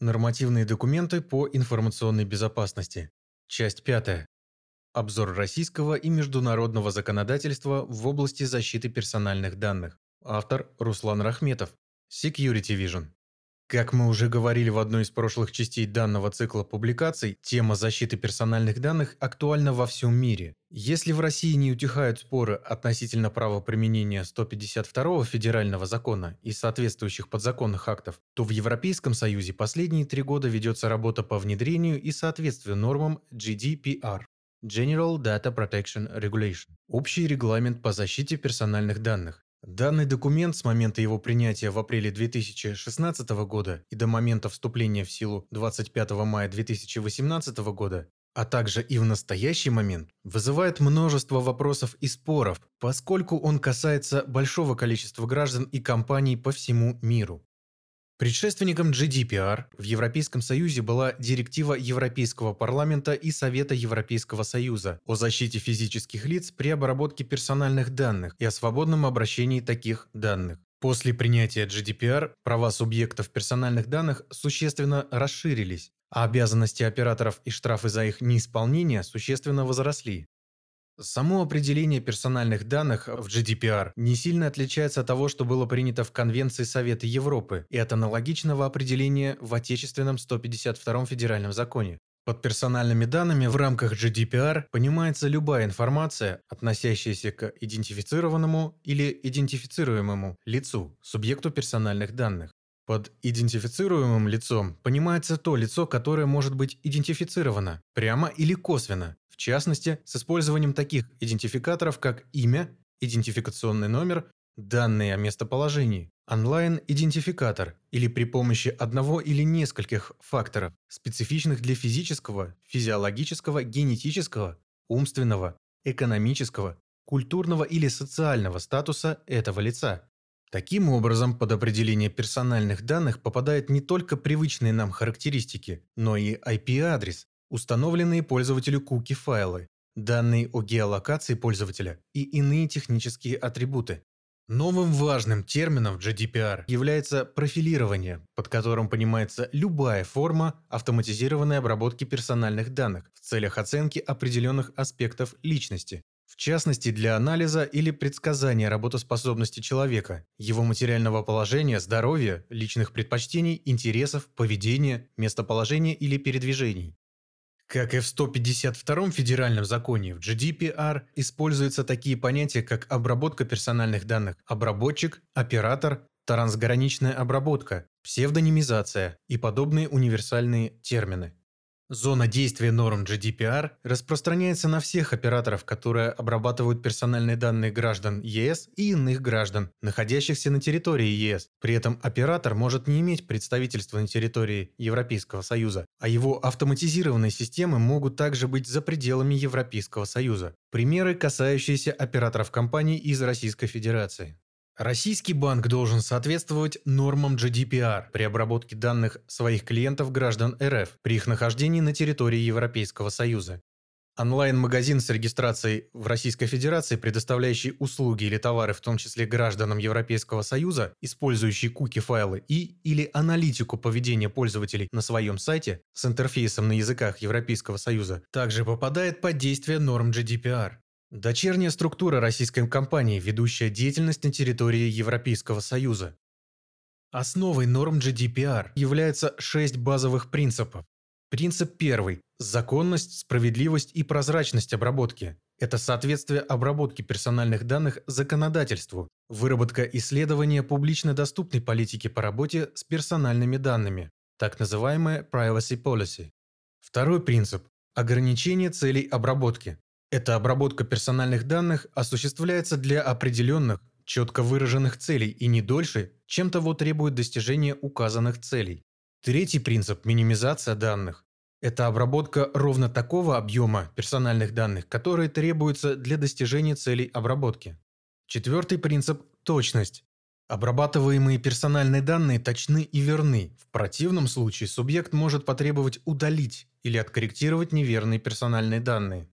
Нормативные документы по информационной безопасности. Часть 5. Обзор российского и международного законодательства в области защиты персональных данных. Автор Руслан Рахметов. Security Vision. Как мы уже говорили в одной из прошлых частей данного цикла публикаций, тема защиты персональных данных актуальна во всем мире. Если в России не утихают споры относительно права применения 152 федерального закона и соответствующих подзаконных актов, то в Европейском Союзе последние три года ведется работа по внедрению и соответствию нормам GDPR – General Data Protection Regulation – общий регламент по защите персональных данных. Данный документ с момента его принятия в апреле 2016 года и до момента вступления в силу 25 мая 2018 года, а также и в настоящий момент, вызывает множество вопросов и споров, поскольку он касается большого количества граждан и компаний по всему миру. Предшественником GDPR в Европейском Союзе была директива Европейского парламента и Совета Европейского Союза о защите физических лиц при обработке персональных данных и о свободном обращении таких данных. После принятия GDPR права субъектов персональных данных существенно расширились, а обязанности операторов и штрафы за их неисполнение существенно возросли. Само определение персональных данных в GDPR не сильно отличается от того, что было принято в Конвенции Совета Европы и от аналогичного определения в отечественном 152 федеральном законе. Под персональными данными в рамках GDPR понимается любая информация, относящаяся к идентифицированному или идентифицируемому лицу, субъекту персональных данных. Под идентифицируемым лицом понимается то лицо, которое может быть идентифицировано, прямо или косвенно, в частности, с использованием таких идентификаторов, как имя, идентификационный номер, данные о местоположении, онлайн-идентификатор или при помощи одного или нескольких факторов, специфичных для физического, физиологического, генетического, умственного, экономического, культурного или социального статуса этого лица. Таким образом, под определение персональных данных попадают не только привычные нам характеристики, но и IP-адрес, установленные пользователю куки-файлы, данные о геолокации пользователя и иные технические атрибуты. Новым важным термином GDPR является профилирование, под которым понимается любая форма автоматизированной обработки персональных данных в целях оценки определенных аспектов личности, в частности для анализа или предсказания работоспособности человека, его материального положения, здоровья, личных предпочтений, интересов, поведения, местоположения или передвижений. Как и в 152 федеральном законе, в GDPR используются такие понятия, как обработка персональных данных, обработчик, оператор, трансграничная обработка, псевдонимизация и подобные универсальные термины. Зона действия норм GDPR распространяется на всех операторов, которые обрабатывают персональные данные граждан ЕС и иных граждан, находящихся на территории ЕС. При этом оператор может не иметь представительства на территории Европейского Союза, а его автоматизированные системы могут также быть за пределами Европейского Союза. Примеры, касающиеся операторов компаний из Российской Федерации. Российский банк должен соответствовать нормам GDPR при обработке данных своих клиентов граждан РФ при их нахождении на территории Европейского Союза. Онлайн-магазин с регистрацией в Российской Федерации, предоставляющий услуги или товары, в том числе гражданам Европейского Союза, использующий куки-файлы и или аналитику поведения пользователей на своем сайте с интерфейсом на языках Европейского Союза, также попадает под действие норм GDPR. Дочерняя структура российской компании, ведущая деятельность на территории Европейского Союза. Основой норм GDPR является шесть базовых принципов. Принцип первый – законность, справедливость и прозрачность обработки. Это соответствие обработки персональных данных законодательству, выработка исследования публично доступной политики по работе с персональными данными, так называемая privacy policy. Второй принцип – ограничение целей обработки. Эта обработка персональных данных осуществляется для определенных, четко выраженных целей и не дольше, чем того требует достижение указанных целей. Третий принцип – минимизация данных. Это обработка ровно такого объема персональных данных, которые требуются для достижения целей обработки. Четвертый принцип – точность. Обрабатываемые персональные данные точны и верны. В противном случае субъект может потребовать удалить или откорректировать неверные персональные данные.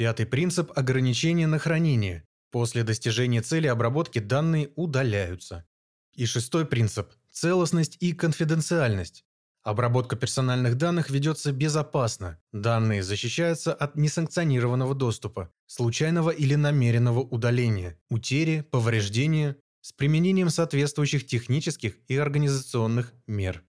Пятый принцип – ограничение на хранение. После достижения цели обработки данные удаляются. И шестой принцип – целостность и конфиденциальность. Обработка персональных данных ведется безопасно. Данные защищаются от несанкционированного доступа, случайного или намеренного удаления, утери, повреждения с применением соответствующих технических и организационных мер.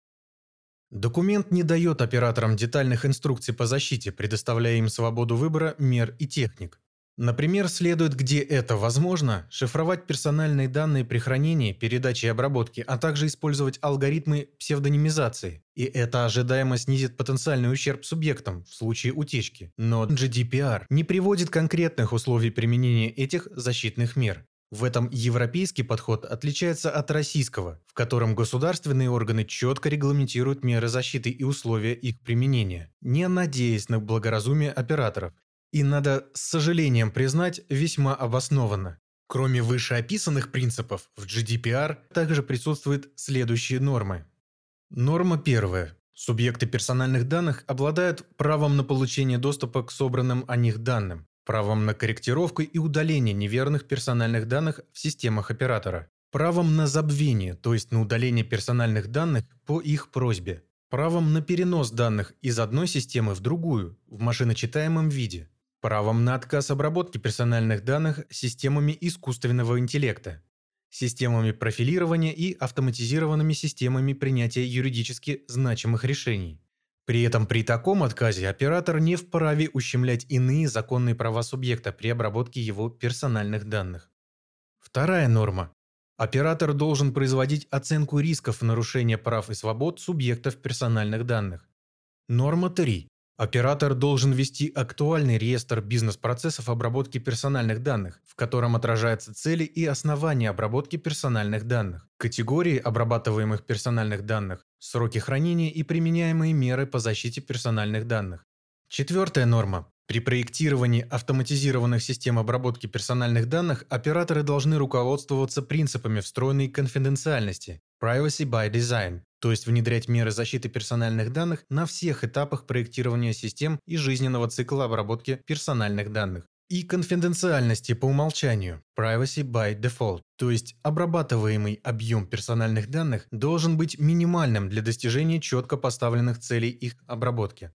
Документ не дает операторам детальных инструкций по защите, предоставляя им свободу выбора мер и техник. Например, следует, где это возможно, шифровать персональные данные при хранении, передаче и обработке, а также использовать алгоритмы псевдонимизации. И это ожидаемо снизит потенциальный ущерб субъектам в случае утечки. Но GDPR не приводит конкретных условий применения этих защитных мер. В этом европейский подход отличается от российского, в котором государственные органы четко регламентируют меры защиты и условия их применения, не надеясь на благоразумие операторов и надо с сожалением признать весьма обоснованно. Кроме вышеописанных принципов, в GDPR также присутствуют следующие нормы. Норма первая. Субъекты персональных данных обладают правом на получение доступа к собранным о них данным, правом на корректировку и удаление неверных персональных данных в системах оператора, правом на забвение, то есть на удаление персональных данных по их просьбе, правом на перенос данных из одной системы в другую в машиночитаемом виде, правом на отказ обработки персональных данных системами искусственного интеллекта, системами профилирования и автоматизированными системами принятия юридически значимых решений. При этом при таком отказе оператор не вправе ущемлять иные законные права субъекта при обработке его персональных данных. Вторая норма. Оператор должен производить оценку рисков нарушения прав и свобод субъектов персональных данных. Норма 3. Оператор должен вести актуальный реестр бизнес-процессов обработки персональных данных, в котором отражаются цели и основания обработки персональных данных, категории обрабатываемых персональных данных, сроки хранения и применяемые меры по защите персональных данных. Четвертая норма. При проектировании автоматизированных систем обработки персональных данных операторы должны руководствоваться принципами встроенной конфиденциальности Privacy by Design, то есть внедрять меры защиты персональных данных на всех этапах проектирования систем и жизненного цикла обработки персональных данных. И конфиденциальности по умолчанию Privacy by Default, то есть обрабатываемый объем персональных данных должен быть минимальным для достижения четко поставленных целей их обработки.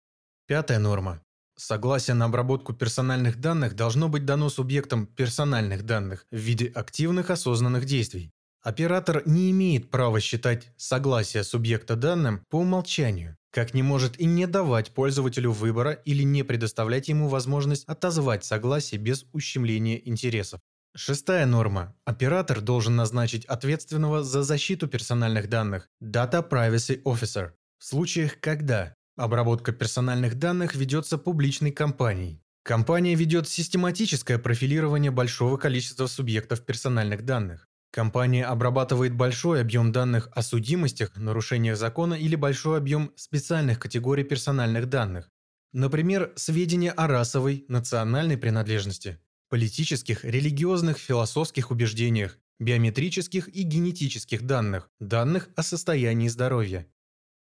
Пятая норма. Согласие на обработку персональных данных должно быть дано субъектам персональных данных в виде активных осознанных действий, Оператор не имеет права считать согласие субъекта данным по умолчанию, как не может и не давать пользователю выбора или не предоставлять ему возможность отозвать согласие без ущемления интересов. Шестая норма. Оператор должен назначить ответственного за защиту персональных данных Data Privacy Officer в случаях, когда обработка персональных данных ведется публичной компанией. Компания ведет систематическое профилирование большого количества субъектов персональных данных. Компания обрабатывает большой объем данных о судимостях, нарушениях закона или большой объем специальных категорий персональных данных. Например, сведения о расовой, национальной принадлежности, политических, религиозных, философских убеждениях, биометрических и генетических данных, данных о состоянии здоровья.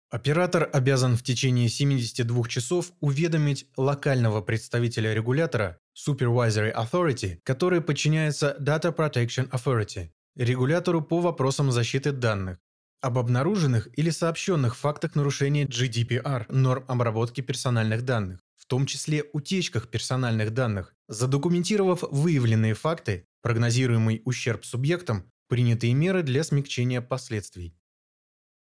Оператор обязан в течение 72 часов уведомить локального представителя регулятора Supervisory Authority, который подчиняется Data Protection Authority, регулятору по вопросам защиты данных, об обнаруженных или сообщенных фактах нарушения GDPR, норм обработки персональных данных, в том числе утечках персональных данных, задокументировав выявленные факты, прогнозируемый ущерб субъектам, принятые меры для смягчения последствий.